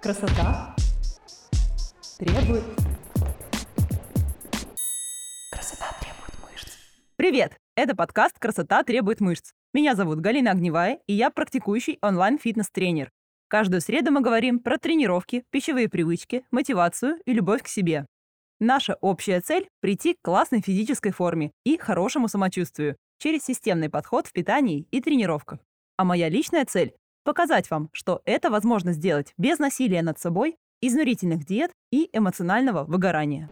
Красота требует... Красота требует мышц. Привет! Это подкаст «Красота требует мышц». Меня зовут Галина Огневая, и я практикующий онлайн-фитнес-тренер. Каждую среду мы говорим про тренировки, пищевые привычки, мотивацию и любовь к себе. Наша общая цель – прийти к классной физической форме и хорошему самочувствию через системный подход в питании и тренировках. А моя личная цель – показать вам, что это возможно сделать без насилия над собой, изнурительных диет и эмоционального выгорания.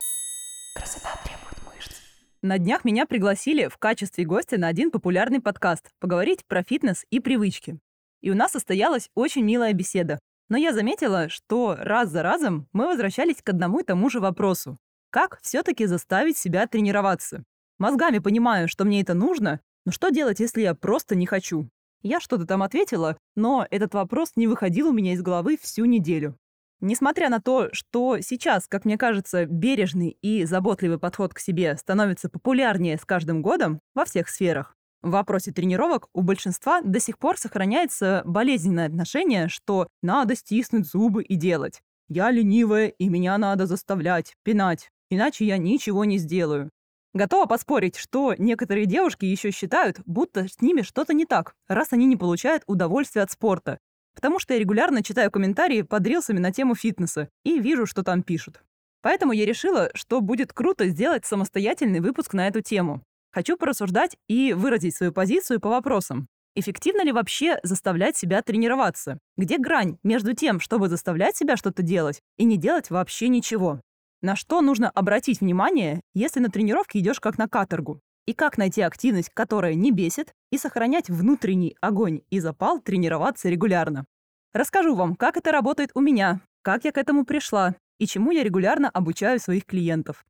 Красота требует мышц. На днях меня пригласили в качестве гостя на один популярный подкаст поговорить про фитнес и привычки. И у нас состоялась очень милая беседа. Но я заметила, что раз за разом мы возвращались к одному и тому же вопросу. Как все-таки заставить себя тренироваться? Мозгами понимаю, что мне это нужно, но что делать, если я просто не хочу? Я что-то там ответила, но этот вопрос не выходил у меня из головы всю неделю. Несмотря на то, что сейчас, как мне кажется, бережный и заботливый подход к себе становится популярнее с каждым годом во всех сферах, в вопросе тренировок у большинства до сих пор сохраняется болезненное отношение, что надо стиснуть зубы и делать. Я ленивая, и меня надо заставлять, пинать иначе я ничего не сделаю. Готова поспорить, что некоторые девушки еще считают, будто с ними что-то не так, раз они не получают удовольствия от спорта. Потому что я регулярно читаю комментарии под рилсами на тему фитнеса и вижу, что там пишут. Поэтому я решила, что будет круто сделать самостоятельный выпуск на эту тему. Хочу порассуждать и выразить свою позицию по вопросам. Эффективно ли вообще заставлять себя тренироваться? Где грань между тем, чтобы заставлять себя что-то делать, и не делать вообще ничего? На что нужно обратить внимание, если на тренировке идешь как на каторгу? И как найти активность, которая не бесит, и сохранять внутренний огонь и запал тренироваться регулярно. Расскажу вам, как это работает у меня, как я к этому пришла и чему я регулярно обучаю своих клиентов.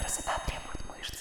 Красота требует мышц.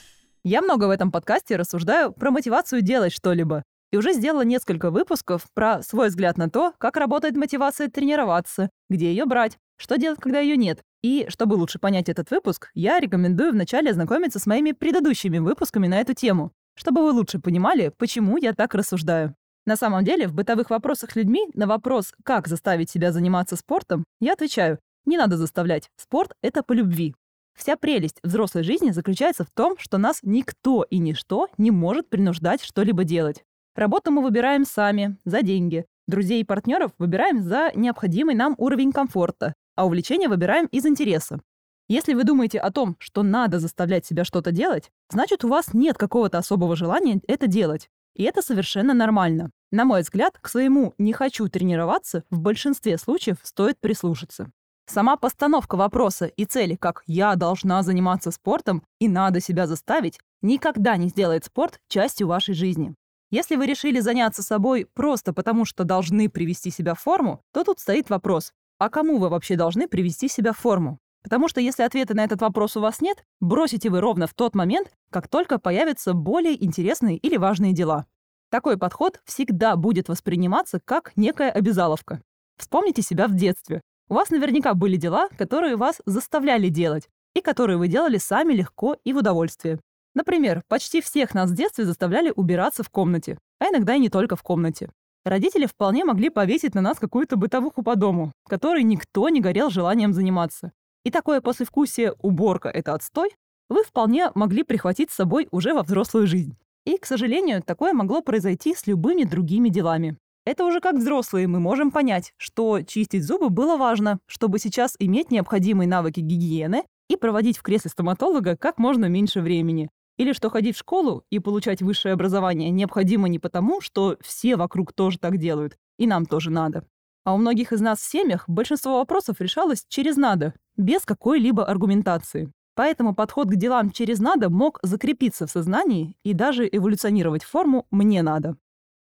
Я много в этом подкасте рассуждаю про мотивацию делать что-либо. И уже сделала несколько выпусков про свой взгляд на то, как работает мотивация тренироваться, где ее брать, что делать, когда ее нет, и чтобы лучше понять этот выпуск, я рекомендую вначале ознакомиться с моими предыдущими выпусками на эту тему, чтобы вы лучше понимали, почему я так рассуждаю. На самом деле, в бытовых вопросах людьми на вопрос, как заставить себя заниматься спортом, я отвечаю, не надо заставлять. Спорт — это по любви. Вся прелесть взрослой жизни заключается в том, что нас никто и ничто не может принуждать что-либо делать. Работу мы выбираем сами, за деньги. Друзей и партнеров выбираем за необходимый нам уровень комфорта а увлечение выбираем из интереса. Если вы думаете о том, что надо заставлять себя что-то делать, значит, у вас нет какого-то особого желания это делать. И это совершенно нормально. На мой взгляд, к своему «не хочу тренироваться» в большинстве случаев стоит прислушаться. Сама постановка вопроса и цели, как «я должна заниматься спортом» и «надо себя заставить», никогда не сделает спорт частью вашей жизни. Если вы решили заняться собой просто потому, что должны привести себя в форму, то тут стоит вопрос, а кому вы вообще должны привести себя в форму? Потому что если ответа на этот вопрос у вас нет, бросите вы ровно в тот момент, как только появятся более интересные или важные дела. Такой подход всегда будет восприниматься как некая обязаловка. Вспомните себя в детстве. У вас наверняка были дела, которые вас заставляли делать, и которые вы делали сами легко и в удовольствие. Например, почти всех нас в детстве заставляли убираться в комнате, а иногда и не только в комнате. Родители вполне могли повесить на нас какую-то бытовуху по дому, которой никто не горел желанием заниматься. И такое послевкусие «уборка – это отстой» вы вполне могли прихватить с собой уже во взрослую жизнь. И, к сожалению, такое могло произойти с любыми другими делами. Это уже как взрослые мы можем понять, что чистить зубы было важно, чтобы сейчас иметь необходимые навыки гигиены и проводить в кресле стоматолога как можно меньше времени. Или что ходить в школу и получать высшее образование необходимо не потому, что все вокруг тоже так делают, и нам тоже надо. А у многих из нас в семьях большинство вопросов решалось через «надо», без какой-либо аргументации. Поэтому подход к делам через «надо» мог закрепиться в сознании и даже эволюционировать в форму «мне надо».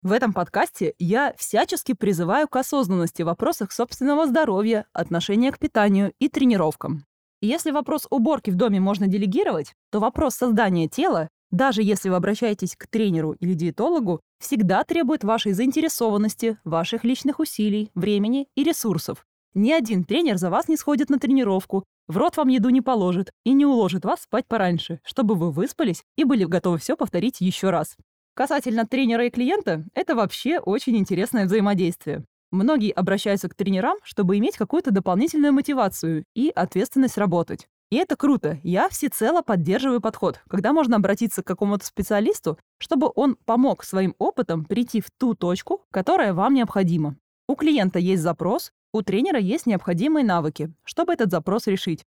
В этом подкасте я всячески призываю к осознанности в вопросах собственного здоровья, отношения к питанию и тренировкам. Если вопрос уборки в доме можно делегировать, то вопрос создания тела, даже если вы обращаетесь к тренеру или диетологу, всегда требует вашей заинтересованности, ваших личных усилий, времени и ресурсов. Ни один тренер за вас не сходит на тренировку, в рот вам еду не положит и не уложит вас спать пораньше, чтобы вы выспались и были готовы все повторить еще раз. Касательно тренера и клиента, это вообще очень интересное взаимодействие. Многие обращаются к тренерам, чтобы иметь какую-то дополнительную мотивацию и ответственность работать. И это круто. Я всецело поддерживаю подход, когда можно обратиться к какому-то специалисту, чтобы он помог своим опытом прийти в ту точку, которая вам необходима. У клиента есть запрос, у тренера есть необходимые навыки, чтобы этот запрос решить.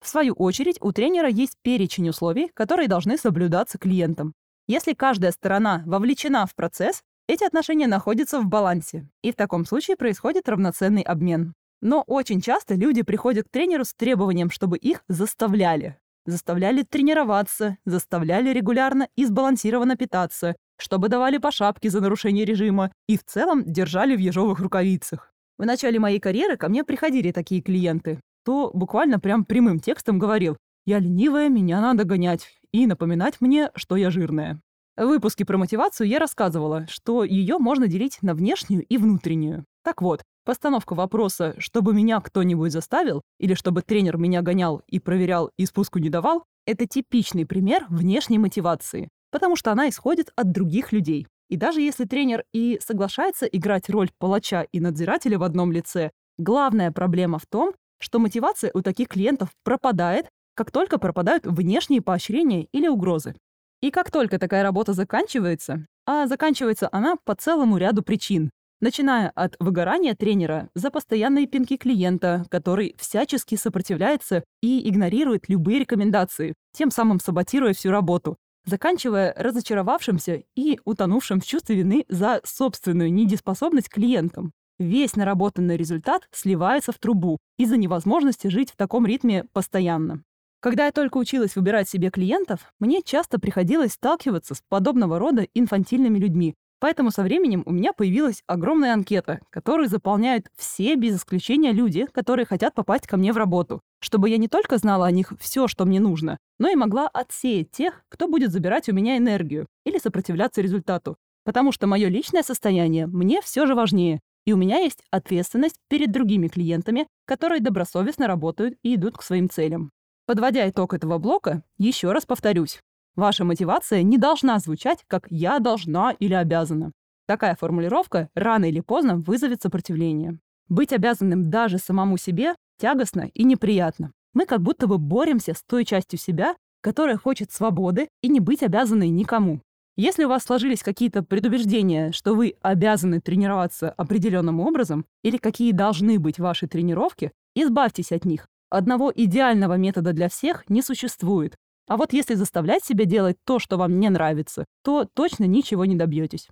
В свою очередь, у тренера есть перечень условий, которые должны соблюдаться клиентом. Если каждая сторона вовлечена в процесс, эти отношения находятся в балансе, и в таком случае происходит равноценный обмен. Но очень часто люди приходят к тренеру с требованием, чтобы их заставляли. Заставляли тренироваться, заставляли регулярно и сбалансированно питаться, чтобы давали по шапке за нарушение режима и в целом держали в ежовых рукавицах. В начале моей карьеры ко мне приходили такие клиенты, то буквально прям прямым текстом говорил «Я ленивая, меня надо гонять и напоминать мне, что я жирная». В выпуске про мотивацию я рассказывала, что ее можно делить на внешнюю и внутреннюю. Так вот, Постановка вопроса, чтобы меня кто-нибудь заставил, или чтобы тренер меня гонял и проверял и спуску не давал, это типичный пример внешней мотивации, потому что она исходит от других людей. И даже если тренер и соглашается играть роль палача и надзирателя в одном лице, главная проблема в том, что мотивация у таких клиентов пропадает, как только пропадают внешние поощрения или угрозы. И как только такая работа заканчивается, а заканчивается она по целому ряду причин, Начиная от выгорания тренера за постоянные пинки клиента, который всячески сопротивляется и игнорирует любые рекомендации, тем самым саботируя всю работу, заканчивая разочаровавшимся и утонувшим в чувстве вины за собственную недееспособность клиентам. Весь наработанный результат сливается в трубу из-за невозможности жить в таком ритме постоянно. Когда я только училась выбирать себе клиентов, мне часто приходилось сталкиваться с подобного рода инфантильными людьми, Поэтому со временем у меня появилась огромная анкета, которую заполняют все без исключения люди, которые хотят попасть ко мне в работу, чтобы я не только знала о них все, что мне нужно, но и могла отсеять тех, кто будет забирать у меня энергию или сопротивляться результату. Потому что мое личное состояние мне все же важнее, и у меня есть ответственность перед другими клиентами, которые добросовестно работают и идут к своим целям. Подводя итог этого блока, еще раз повторюсь. Ваша мотивация не должна звучать как «я должна» или «обязана». Такая формулировка рано или поздно вызовет сопротивление. Быть обязанным даже самому себе тягостно и неприятно. Мы как будто бы боремся с той частью себя, которая хочет свободы и не быть обязанной никому. Если у вас сложились какие-то предубеждения, что вы обязаны тренироваться определенным образом или какие должны быть ваши тренировки, избавьтесь от них. Одного идеального метода для всех не существует. А вот если заставлять себя делать то, что вам не нравится, то точно ничего не добьетесь.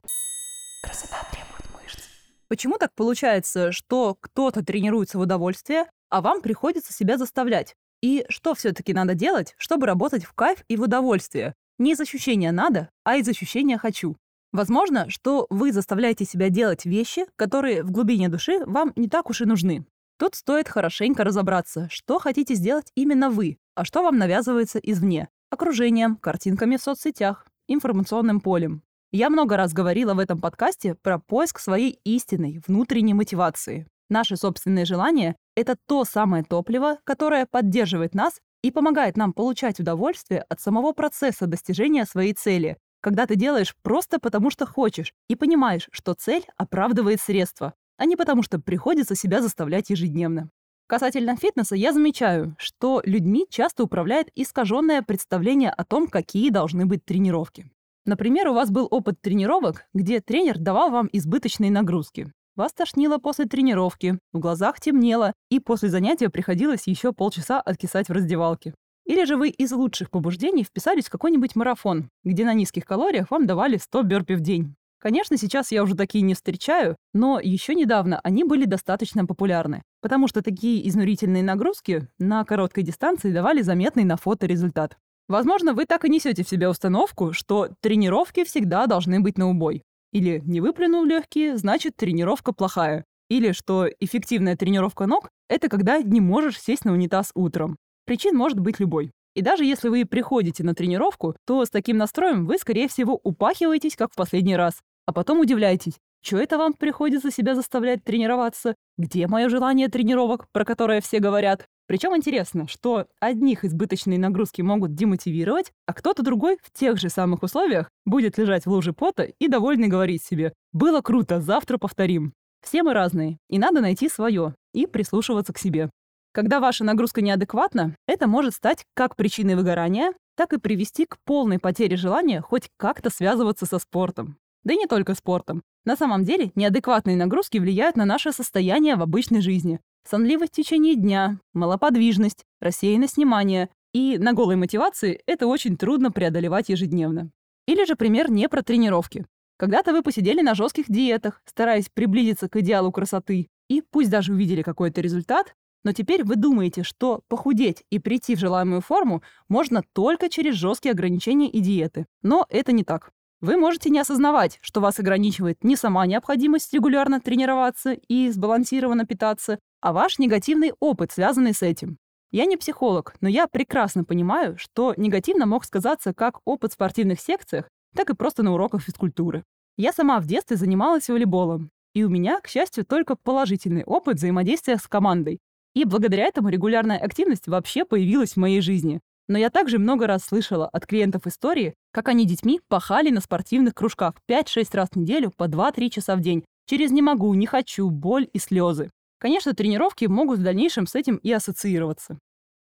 Красота требует мышц. Почему так получается, что кто-то тренируется в удовольствие, а вам приходится себя заставлять? И что все-таки надо делать, чтобы работать в кайф и в удовольствие? Не из ощущения «надо», а из ощущения «хочу». Возможно, что вы заставляете себя делать вещи, которые в глубине души вам не так уж и нужны. Тут стоит хорошенько разобраться, что хотите сделать именно вы, а что вам навязывается извне. Окружением, картинками в соцсетях, информационным полем. Я много раз говорила в этом подкасте про поиск своей истинной внутренней мотивации. Наши собственные желания — это то самое топливо, которое поддерживает нас и помогает нам получать удовольствие от самого процесса достижения своей цели, когда ты делаешь просто потому, что хочешь, и понимаешь, что цель оправдывает средства, а не потому, что приходится себя заставлять ежедневно. Касательно фитнеса, я замечаю, что людьми часто управляет искаженное представление о том, какие должны быть тренировки. Например, у вас был опыт тренировок, где тренер давал вам избыточные нагрузки. Вас тошнило после тренировки, в глазах темнело, и после занятия приходилось еще полчаса откисать в раздевалке. Или же вы из лучших побуждений вписались в какой-нибудь марафон, где на низких калориях вам давали 100 бёрпи в день. Конечно, сейчас я уже такие не встречаю, но еще недавно они были достаточно популярны, потому что такие изнурительные нагрузки на короткой дистанции давали заметный на фото результат. Возможно, вы так и несете в себе установку, что тренировки всегда должны быть на убой. Или не выплюнул легкие, значит тренировка плохая. Или что эффективная тренировка ног — это когда не можешь сесть на унитаз утром. Причин может быть любой. И даже если вы приходите на тренировку, то с таким настроем вы, скорее всего, упахиваетесь, как в последний раз. А потом удивляетесь, что это вам приходится себя заставлять тренироваться? Где мое желание тренировок, про которое все говорят? Причем интересно, что одних избыточные нагрузки могут демотивировать, а кто-то другой в тех же самых условиях будет лежать в луже пота и довольный говорить себе «Было круто, завтра повторим». Все мы разные, и надо найти свое и прислушиваться к себе. Когда ваша нагрузка неадекватна, это может стать как причиной выгорания, так и привести к полной потере желания хоть как-то связываться со спортом. Да и не только спортом. На самом деле, неадекватные нагрузки влияют на наше состояние в обычной жизни. Сонливость в течение дня, малоподвижность, рассеянность внимания. И на голой мотивации это очень трудно преодолевать ежедневно. Или же пример не про тренировки. Когда-то вы посидели на жестких диетах, стараясь приблизиться к идеалу красоты, и пусть даже увидели какой-то результат, но теперь вы думаете, что похудеть и прийти в желаемую форму можно только через жесткие ограничения и диеты. Но это не так. Вы можете не осознавать, что вас ограничивает не сама необходимость регулярно тренироваться и сбалансированно питаться, а ваш негативный опыт, связанный с этим. Я не психолог, но я прекрасно понимаю, что негативно мог сказаться как опыт в спортивных секциях, так и просто на уроках физкультуры. Я сама в детстве занималась волейболом, и у меня, к счастью, только положительный опыт взаимодействия с командой, и благодаря этому регулярная активность вообще появилась в моей жизни. Но я также много раз слышала от клиентов истории, как они детьми пахали на спортивных кружках 5-6 раз в неделю по 2-3 часа в день, через «не могу», «не хочу», боль и слезы. Конечно, тренировки могут в дальнейшем с этим и ассоциироваться.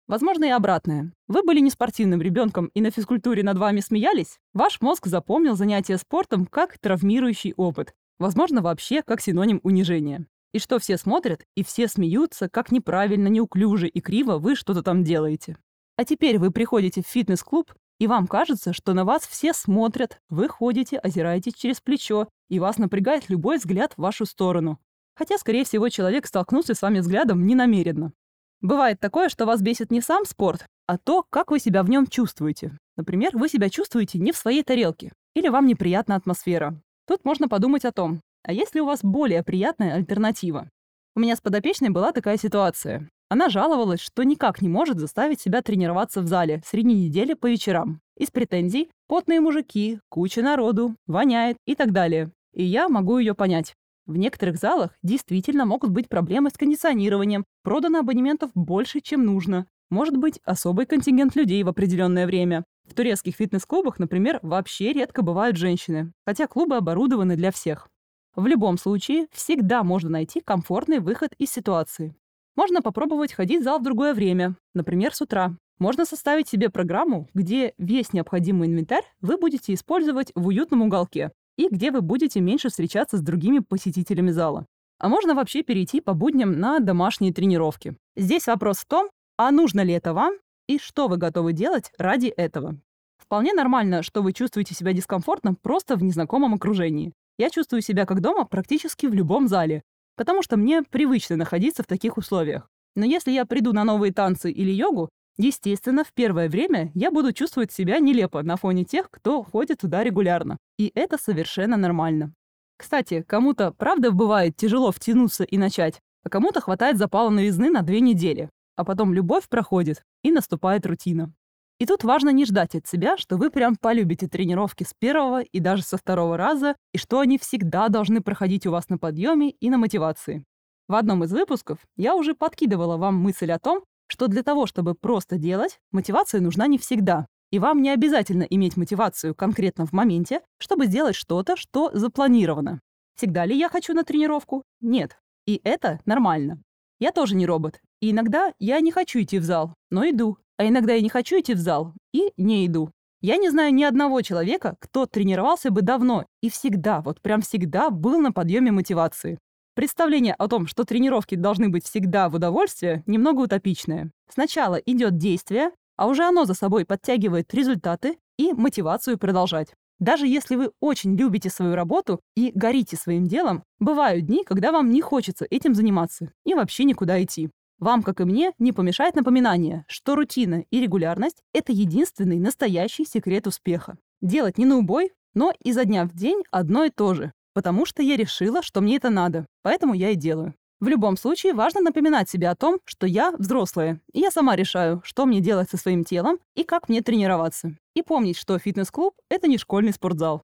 Возможно, и обратное. Вы были не спортивным ребенком и на физкультуре над вами смеялись? Ваш мозг запомнил занятие спортом как травмирующий опыт. Возможно, вообще как синоним унижения и что все смотрят, и все смеются, как неправильно, неуклюже и криво вы что-то там делаете. А теперь вы приходите в фитнес-клуб, и вам кажется, что на вас все смотрят, вы ходите, озираетесь через плечо, и вас напрягает любой взгляд в вашу сторону. Хотя, скорее всего, человек столкнулся с вами взглядом ненамеренно. Бывает такое, что вас бесит не сам спорт, а то, как вы себя в нем чувствуете. Например, вы себя чувствуете не в своей тарелке, или вам неприятна атмосфера. Тут можно подумать о том, а есть ли у вас более приятная альтернатива? У меня с подопечной была такая ситуация. Она жаловалась, что никак не может заставить себя тренироваться в зале среди недели по вечерам. Из претензий – потные мужики, куча народу, воняет и так далее. И я могу ее понять. В некоторых залах действительно могут быть проблемы с кондиционированием, продано абонементов больше, чем нужно. Может быть, особый контингент людей в определенное время. В турецких фитнес-клубах, например, вообще редко бывают женщины, хотя клубы оборудованы для всех. В любом случае, всегда можно найти комфортный выход из ситуации. Можно попробовать ходить в зал в другое время, например, с утра. Можно составить себе программу, где весь необходимый инвентарь вы будете использовать в уютном уголке и где вы будете меньше встречаться с другими посетителями зала. А можно вообще перейти по будням на домашние тренировки. Здесь вопрос в том, а нужно ли это вам и что вы готовы делать ради этого. Вполне нормально, что вы чувствуете себя дискомфортно просто в незнакомом окружении. Я чувствую себя как дома практически в любом зале, потому что мне привычно находиться в таких условиях. Но если я приду на новые танцы или йогу, естественно, в первое время я буду чувствовать себя нелепо на фоне тех, кто ходит туда регулярно. И это совершенно нормально. Кстати, кому-то, правда, бывает тяжело втянуться и начать, а кому-то хватает запала новизны на две недели. А потом любовь проходит, и наступает рутина. И тут важно не ждать от себя, что вы прям полюбите тренировки с первого и даже со второго раза, и что они всегда должны проходить у вас на подъеме и на мотивации. В одном из выпусков я уже подкидывала вам мысль о том, что для того, чтобы просто делать, мотивация нужна не всегда. И вам не обязательно иметь мотивацию конкретно в моменте, чтобы сделать что-то, что запланировано. Всегда ли я хочу на тренировку? Нет. И это нормально. Я тоже не робот. И иногда я не хочу идти в зал, но иду. А иногда я не хочу идти в зал и не иду. Я не знаю ни одного человека, кто тренировался бы давно и всегда, вот прям всегда был на подъеме мотивации. Представление о том, что тренировки должны быть всегда в удовольствие, немного утопичное. Сначала идет действие, а уже оно за собой подтягивает результаты и мотивацию продолжать. Даже если вы очень любите свою работу и горите своим делом, бывают дни, когда вам не хочется этим заниматься и вообще никуда идти. Вам, как и мне, не помешает напоминание, что рутина и регулярность – это единственный настоящий секрет успеха. Делать не на убой, но изо дня в день одно и то же, потому что я решила, что мне это надо, поэтому я и делаю. В любом случае, важно напоминать себе о том, что я взрослая, и я сама решаю, что мне делать со своим телом и как мне тренироваться. И помнить, что фитнес-клуб – это не школьный спортзал.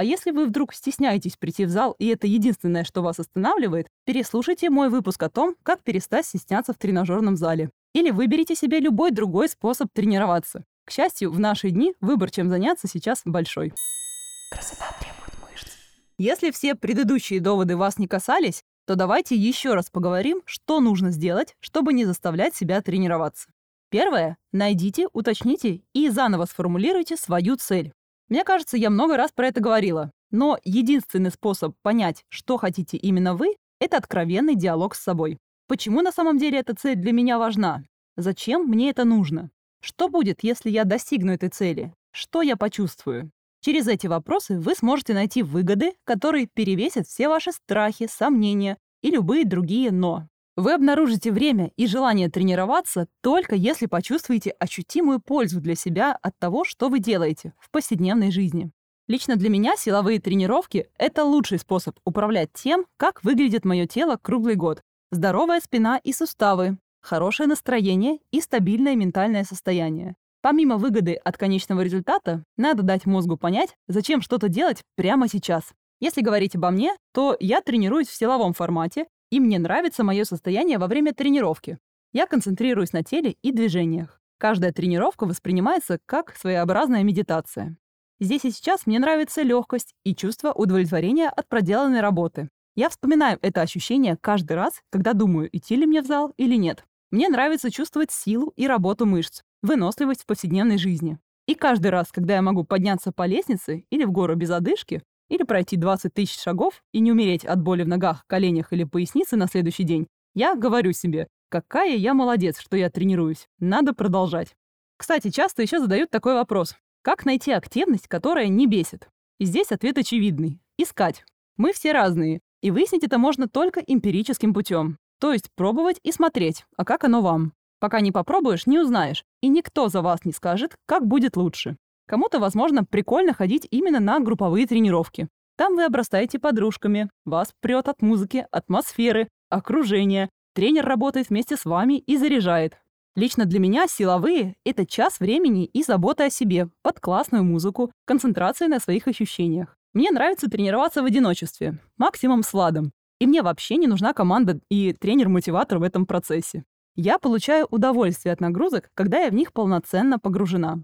А если вы вдруг стесняетесь прийти в зал, и это единственное, что вас останавливает, переслушайте мой выпуск о том, как перестать стесняться в тренажерном зале. Или выберите себе любой другой способ тренироваться. К счастью, в наши дни выбор, чем заняться, сейчас большой. Красота требует мышц. Если все предыдущие доводы вас не касались, то давайте еще раз поговорим, что нужно сделать, чтобы не заставлять себя тренироваться. Первое. Найдите, уточните и заново сформулируйте свою цель. Мне кажется, я много раз про это говорила, но единственный способ понять, что хотите именно вы, это откровенный диалог с собой. Почему на самом деле эта цель для меня важна? Зачем мне это нужно? Что будет, если я достигну этой цели? Что я почувствую? Через эти вопросы вы сможете найти выгоды, которые перевесят все ваши страхи, сомнения и любые другие «но». Вы обнаружите время и желание тренироваться только если почувствуете ощутимую пользу для себя от того, что вы делаете в повседневной жизни. Лично для меня силовые тренировки – это лучший способ управлять тем, как выглядит мое тело круглый год. Здоровая спина и суставы, хорошее настроение и стабильное ментальное состояние. Помимо выгоды от конечного результата, надо дать мозгу понять, зачем что-то делать прямо сейчас. Если говорить обо мне, то я тренируюсь в силовом формате, и мне нравится мое состояние во время тренировки. Я концентрируюсь на теле и движениях. Каждая тренировка воспринимается как своеобразная медитация. Здесь и сейчас мне нравится легкость и чувство удовлетворения от проделанной работы. Я вспоминаю это ощущение каждый раз, когда думаю, идти ли мне в зал или нет. Мне нравится чувствовать силу и работу мышц, выносливость в повседневной жизни. И каждый раз, когда я могу подняться по лестнице или в гору без одышки, или пройти 20 тысяч шагов и не умереть от боли в ногах, коленях или пояснице на следующий день, я говорю себе, какая я молодец, что я тренируюсь, надо продолжать. Кстати, часто еще задают такой вопрос. Как найти активность, которая не бесит? И здесь ответ очевидный. Искать. Мы все разные, и выяснить это можно только эмпирическим путем. То есть пробовать и смотреть, а как оно вам. Пока не попробуешь, не узнаешь, и никто за вас не скажет, как будет лучше. Кому-то, возможно, прикольно ходить именно на групповые тренировки. Там вы обрастаете подружками, вас прет от музыки, атмосферы, окружения. Тренер работает вместе с вами и заряжает. Лично для меня силовые — это час времени и забота о себе, под классную музыку, концентрация на своих ощущениях. Мне нравится тренироваться в одиночестве, максимум с ладом. И мне вообще не нужна команда и тренер-мотиватор в этом процессе. Я получаю удовольствие от нагрузок, когда я в них полноценно погружена.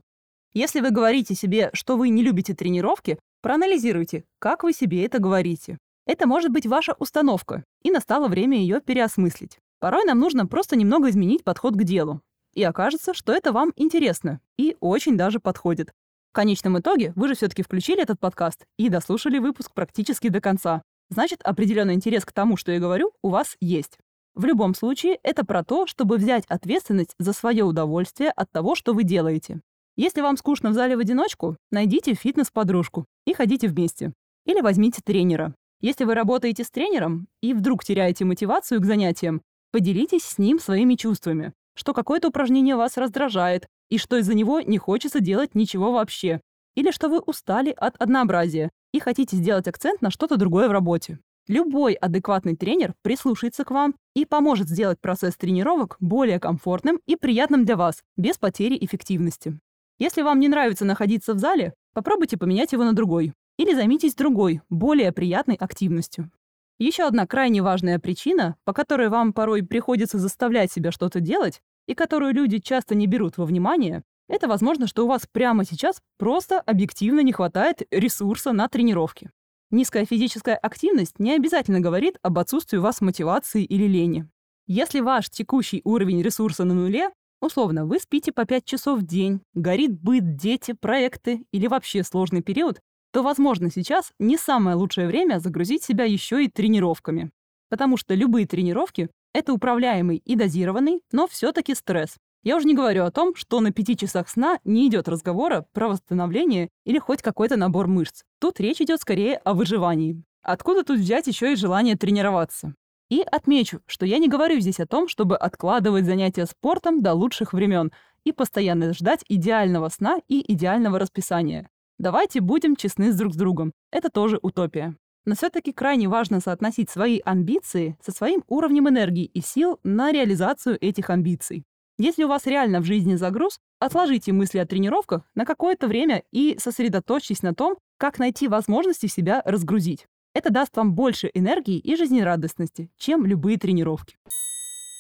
Если вы говорите себе, что вы не любите тренировки, проанализируйте, как вы себе это говорите. Это может быть ваша установка, и настало время ее переосмыслить. Порой нам нужно просто немного изменить подход к делу. И окажется, что это вам интересно и очень даже подходит. В конечном итоге вы же все-таки включили этот подкаст и дослушали выпуск практически до конца. Значит, определенный интерес к тому, что я говорю, у вас есть. В любом случае, это про то, чтобы взять ответственность за свое удовольствие от того, что вы делаете. Если вам скучно в зале в одиночку, найдите фитнес-подружку и ходите вместе. Или возьмите тренера. Если вы работаете с тренером и вдруг теряете мотивацию к занятиям, поделитесь с ним своими чувствами, что какое-то упражнение вас раздражает и что из-за него не хочется делать ничего вообще, или что вы устали от однообразия и хотите сделать акцент на что-то другое в работе. Любой адекватный тренер прислушается к вам и поможет сделать процесс тренировок более комфортным и приятным для вас, без потери эффективности. Если вам не нравится находиться в зале, попробуйте поменять его на другой. Или займитесь другой, более приятной активностью. Еще одна крайне важная причина, по которой вам порой приходится заставлять себя что-то делать, и которую люди часто не берут во внимание, это возможно, что у вас прямо сейчас просто объективно не хватает ресурса на тренировки. Низкая физическая активность не обязательно говорит об отсутствии у вас мотивации или лени. Если ваш текущий уровень ресурса на нуле, условно, вы спите по 5 часов в день, горит быт, дети, проекты или вообще сложный период, то, возможно, сейчас не самое лучшее время загрузить себя еще и тренировками. Потому что любые тренировки — это управляемый и дозированный, но все-таки стресс. Я уже не говорю о том, что на пяти часах сна не идет разговора про восстановление или хоть какой-то набор мышц. Тут речь идет скорее о выживании. Откуда тут взять еще и желание тренироваться? И отмечу, что я не говорю здесь о том, чтобы откладывать занятия спортом до лучших времен и постоянно ждать идеального сна и идеального расписания. Давайте будем честны с друг с другом. Это тоже утопия. Но все-таки крайне важно соотносить свои амбиции со своим уровнем энергии и сил на реализацию этих амбиций. Если у вас реально в жизни загруз, отложите мысли о тренировках на какое-то время и сосредоточьтесь на том, как найти возможности себя разгрузить. Это даст вам больше энергии и жизнерадостности, чем любые тренировки.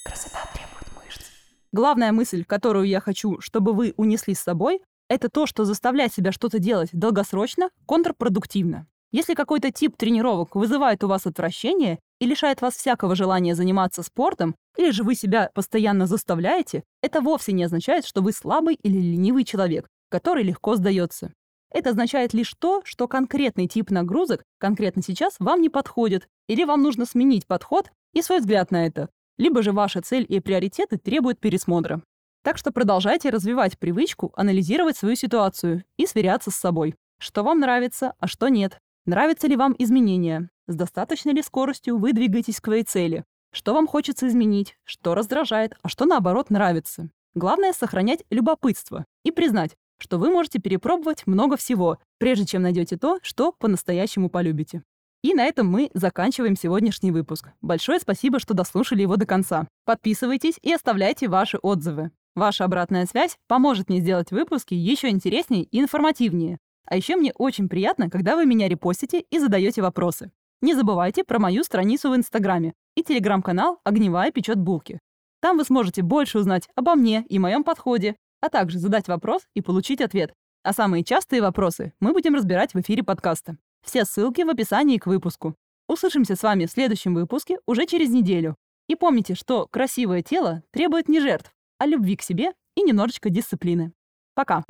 Красота требует мышц. Главная мысль, которую я хочу, чтобы вы унесли с собой, это то, что заставлять себя что-то делать долгосрочно контрпродуктивно. Если какой-то тип тренировок вызывает у вас отвращение и лишает вас всякого желания заниматься спортом, или же вы себя постоянно заставляете, это вовсе не означает, что вы слабый или ленивый человек, который легко сдается. Это означает лишь то, что конкретный тип нагрузок конкретно сейчас вам не подходит, или вам нужно сменить подход и свой взгляд на это, либо же ваша цель и приоритеты требуют пересмотра. Так что продолжайте развивать привычку анализировать свою ситуацию и сверяться с собой. Что вам нравится, а что нет. Нравятся ли вам изменения? С достаточной ли скоростью вы двигаетесь к своей цели? Что вам хочется изменить? Что раздражает, а что наоборот нравится? Главное — сохранять любопытство и признать, что вы можете перепробовать много всего, прежде чем найдете то, что по-настоящему полюбите. И на этом мы заканчиваем сегодняшний выпуск. Большое спасибо, что дослушали его до конца. Подписывайтесь и оставляйте ваши отзывы. Ваша обратная связь поможет мне сделать выпуски еще интереснее и информативнее. А еще мне очень приятно, когда вы меня репостите и задаете вопросы. Не забывайте про мою страницу в Инстаграме и телеграм-канал «Огневая печет булки». Там вы сможете больше узнать обо мне и моем подходе, а также задать вопрос и получить ответ. А самые частые вопросы мы будем разбирать в эфире подкаста. Все ссылки в описании к выпуску. Услышимся с вами в следующем выпуске уже через неделю. И помните, что красивое тело требует не жертв, а любви к себе и немножечко дисциплины. Пока.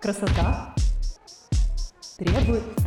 Красота требует